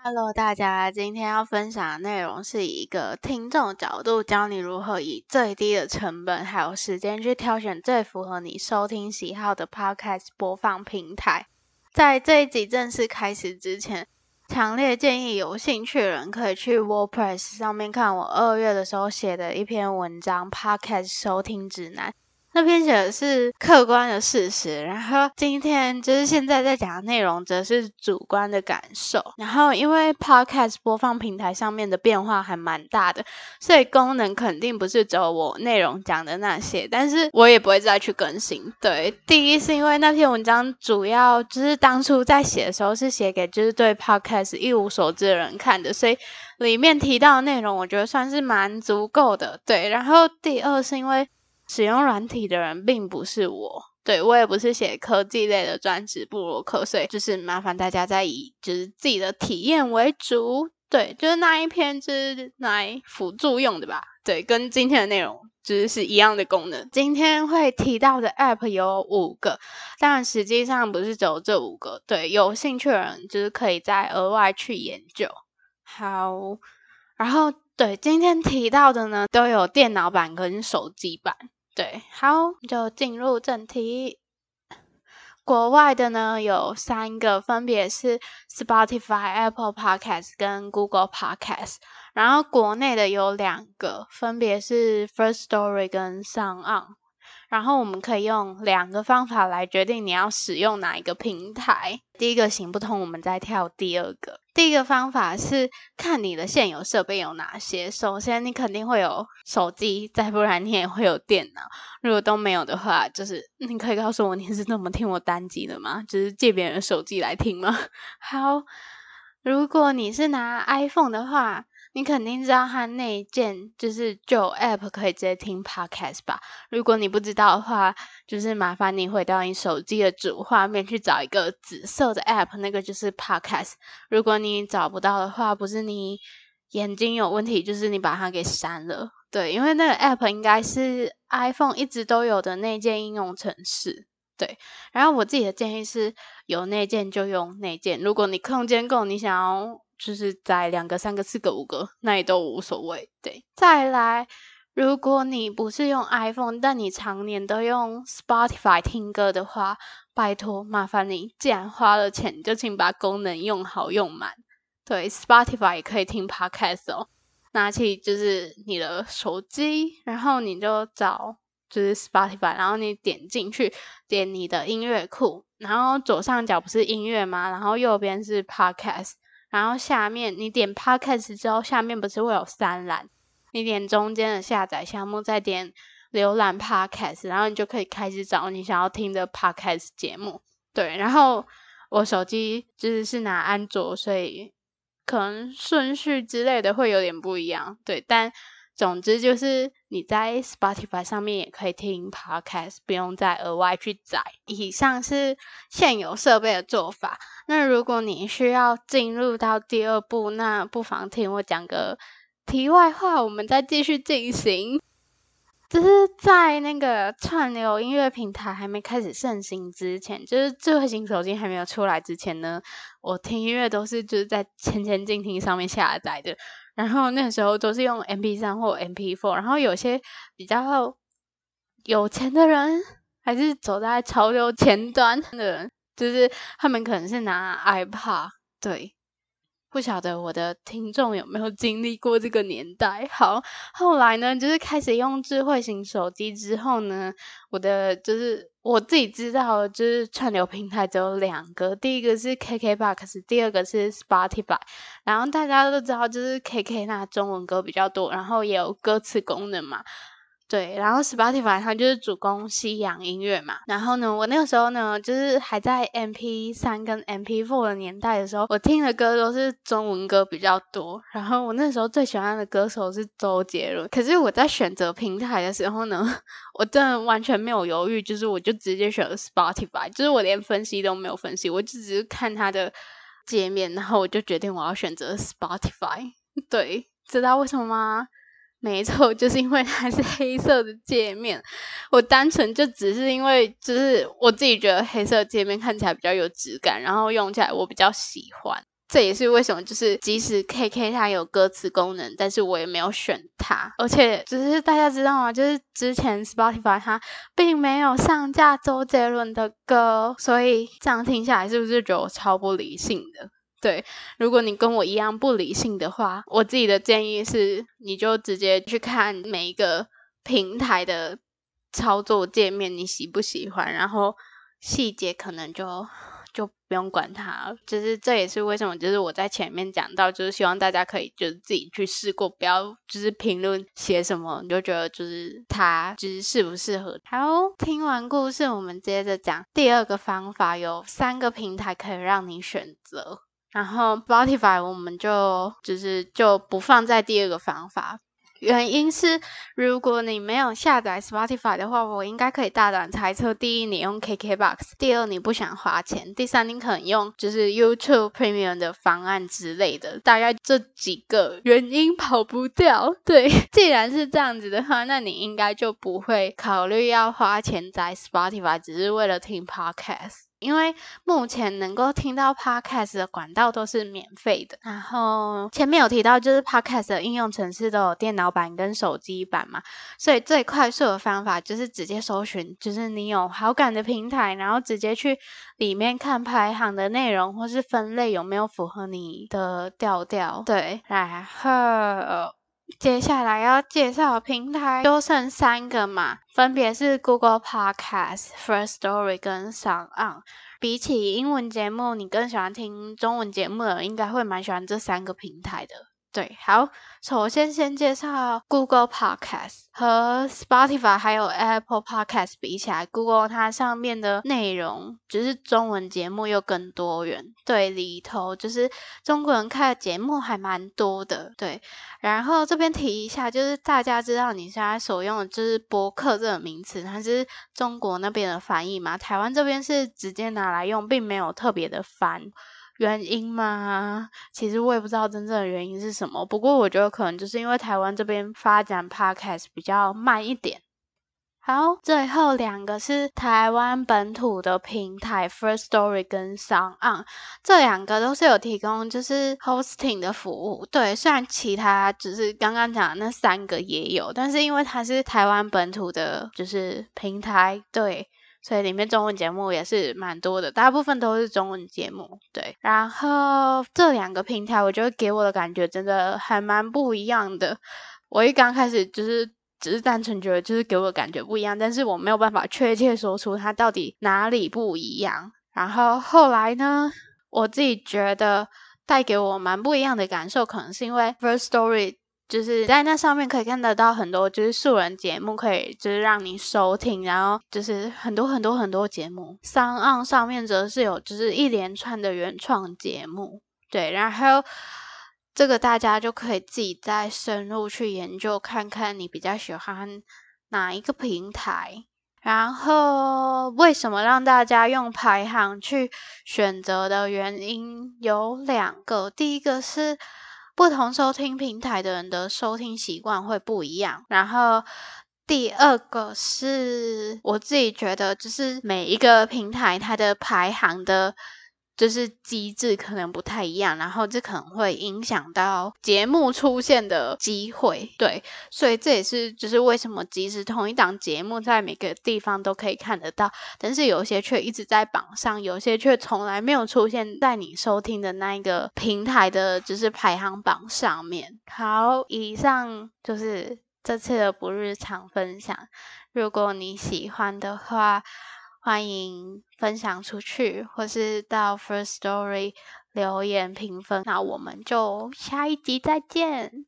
Hello，大家，今天要分享的内容是以一个听众角度教你如何以最低的成本还有时间去挑选最符合你收听喜好的 Podcast 播放平台。在这一集正式开始之前，强烈建议有兴趣的人可以去 WordPress 上面看我二月的时候写的一篇文章《Podcast 收听指南》。那篇写的是客观的事实，然后今天就是现在在讲的内容则是主观的感受。然后因为 Podcast 播放平台上面的变化还蛮大的，所以功能肯定不是只有我内容讲的那些，但是我也不会再去更新。对，第一是因为那篇文章主要就是当初在写的时候是写给就是对 Podcast 一无所知的人看的，所以里面提到的内容我觉得算是蛮足够的。对，然后第二是因为。使用软体的人并不是我，对，我也不是写科技类的专职部落客，所以就是麻烦大家再以就是自己的体验为主，对，就是那一篇就是来辅助用的吧，对，跟今天的内容就是是一样的功能。今天会提到的 App 有五个，但实际上不是只有这五个，对，有兴趣的人就是可以再额外去研究。好，然后对，今天提到的呢，都有电脑版跟手机版。对，好，就进入正题。国外的呢有三个，分别是 Spotify、Apple Podcast 跟 Google Podcast。然后国内的有两个，分别是 First Story 跟 SoundOn。然后我们可以用两个方法来决定你要使用哪一个平台。第一个行不通，我们再跳第二个。第一个方法是看你的现有设备有哪些。首先，你肯定会有手机，再不然你也会有电脑。如果都没有的话，就是你可以告诉我你是怎么听我单机的吗？就是借别人手机来听吗？好，如果你是拿 iPhone 的话。你肯定知道它内建就是就 App 可以直接听 Podcast 吧？如果你不知道的话，就是麻烦你回到你手机的主画面去找一个紫色的 App，那个就是 Podcast。如果你找不到的话，不是你眼睛有问题，就是你把它给删了。对，因为那个 App 应该是 iPhone 一直都有的内建应用程式。对，然后我自己的建议是有内建就用内建。如果你空间够，你想要。就是在两个、三个、四个、五个，那也都无所谓。对，再来，如果你不是用 iPhone，但你常年都用 Spotify 听歌的话，拜托，麻烦你，既然花了钱，就请把功能用好用满。对，Spotify 也可以听 Podcast 哦。拿起就是你的手机，然后你就找就是 Spotify，然后你点进去，点你的音乐库，然后左上角不是音乐吗？然后右边是 Podcast。然后下面你点 Podcast 之后，下面不是会有三栏？你点中间的下载项目，再点浏览 Podcast，然后你就可以开始找你想要听的 Podcast 节目。对，然后我手机就是是拿安卓，所以可能顺序之类的会有点不一样。对，但。总之就是你在 Spotify 上面也可以听 Podcast，不用再额外去载。以上是现有设备的做法。那如果你需要进入到第二步，那不妨听我讲个题外话，我们再继续进行。就是在那个串流音乐平台还没开始盛行之前，就是智慧型手机还没有出来之前呢，我听音乐都是就是在千千静听上面下载的。然后那时候都是用 MP3 或 MP4，然后有些比较有钱的人，还是走在潮流前端的人，就是他们可能是拿 iPad，对，不晓得我的听众有没有经历过这个年代。好，后来呢，就是开始用智慧型手机之后呢，我的就是。我自己知道就是串流平台只有两个，第一个是 KKBOX，第二个是 Spotify。然后大家都知道，就是 KK 那中文歌比较多，然后也有歌词功能嘛。对，然后 Spotify 它就是主攻西洋音乐嘛。然后呢，我那个时候呢，就是还在 MP3 跟 MP4 的年代的时候，我听的歌都是中文歌比较多。然后我那时候最喜欢的歌手是周杰伦。可是我在选择平台的时候呢，我真的完全没有犹豫，就是我就直接选了 Spotify，就是我连分析都没有分析，我就只是看它的界面，然后我就决定我要选择 Spotify。对，知道为什么吗？没错，就是因为它是黑色的界面，我单纯就只是因为，就是我自己觉得黑色界面看起来比较有质感，然后用起来我比较喜欢。这也是为什么，就是即使 KK 它有歌词功能，但是我也没有选它。而且，只是大家知道吗？就是之前 Spotify 它并没有上架周杰伦的歌，所以这样听下来，是不是觉得我超不理性的？对，如果你跟我一样不理性的话，我自己的建议是，你就直接去看每一个平台的操作界面，你喜不喜欢，然后细节可能就。就不用管它了，就是这也是为什么，就是我在前面讲到，就是希望大家可以就是自己去试过，不要就是评论写什么，你就觉得就是它就是适不适合。好，听完故事，我们接着讲第二个方法，有三个平台可以让你选择，然后 Spotify 我们就就是就不放在第二个方法。原因是，如果你没有下载 Spotify 的话，我应该可以大胆猜测：第一，你用 KKBOX；第二，你不想花钱；第三，你可能用就是 YouTube Premium 的方案之类的。大概这几个原因跑不掉。对，既然是这样子的话，那你应该就不会考虑要花钱在 Spotify，只是为了听 Podcast。因为目前能够听到 Podcast 的管道都是免费的，然后前面有提到，就是 Podcast 的应用程式都有电脑版跟手机版嘛，所以最快速的方法就是直接搜寻，就是你有好感的平台，然后直接去里面看排行的内容或是分类有没有符合你的调调。对，然后。接下来要介绍的平台就剩三个嘛，分别是 Google Podcast、First Story 跟 SoundOn。比起英文节目，你更喜欢听中文节目的，应该会蛮喜欢这三个平台的。对，好，首先先介绍 Google Podcast 和 Spotify 还有 Apple Podcast 比起来，Google 它上面的内容就是中文节目又更多元。对，里头就是中国人看的节目还蛮多的。对，然后这边提一下，就是大家知道你现在所用的就是播客这个名词，它是中国那边的翻译嘛？台湾这边是直接拿来用，并没有特别的翻。原因吗？其实我也不知道真正的原因是什么。不过我觉得可能就是因为台湾这边发展 Podcast 比较慢一点。好，最后两个是台湾本土的平台 First Story 跟 SoundOn，这两个都是有提供就是 hosting 的服务。对，虽然其他只是刚刚讲的那三个也有，但是因为它是台湾本土的，就是平台，对。所以里面中文节目也是蛮多的，大部分都是中文节目。对，然后这两个平台，我觉得给我的感觉真的还蛮不一样的。我一刚开始就是只是单纯觉得就是给我的感觉不一样，但是我没有办法确切说出它到底哪里不一样。然后后来呢，我自己觉得带给我蛮不一样的感受，可能是因为 Firstory。就是在那上面可以看得到很多就是素人节目，可以就是让你收听，然后就是很多很多很多节目。SoundOn 上面则是有就是一连串的原创节目，对，然后这个大家就可以自己再深入去研究，看看你比较喜欢哪一个平台。然后为什么让大家用排行去选择的原因有两个，第一个是。不同收听平台的人的收听习惯会不一样，然后第二个是我自己觉得，就是每一个平台它的排行的。就是机制可能不太一样，然后这可能会影响到节目出现的机会，对，所以这也是就是为什么即使同一档节目在每个地方都可以看得到，但是有些却一直在榜上，有些却从来没有出现在你收听的那一个平台的，就是排行榜上面。好，以上就是这次的不日常分享，如果你喜欢的话。欢迎分享出去，或是到 First Story 留言评分。那我们就下一集再见。